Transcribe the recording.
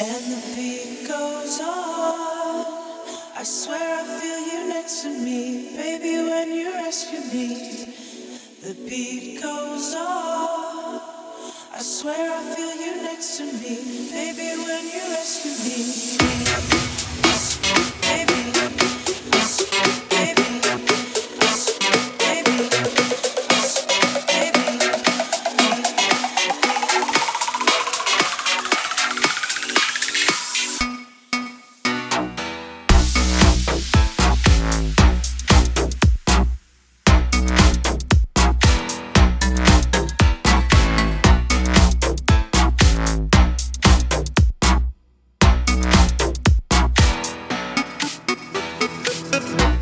and the beat goes on. I swear I feel you next to me, baby, when you rescue me. The beat goes on. I swear I feel you next to me, baby, when you rescue me. the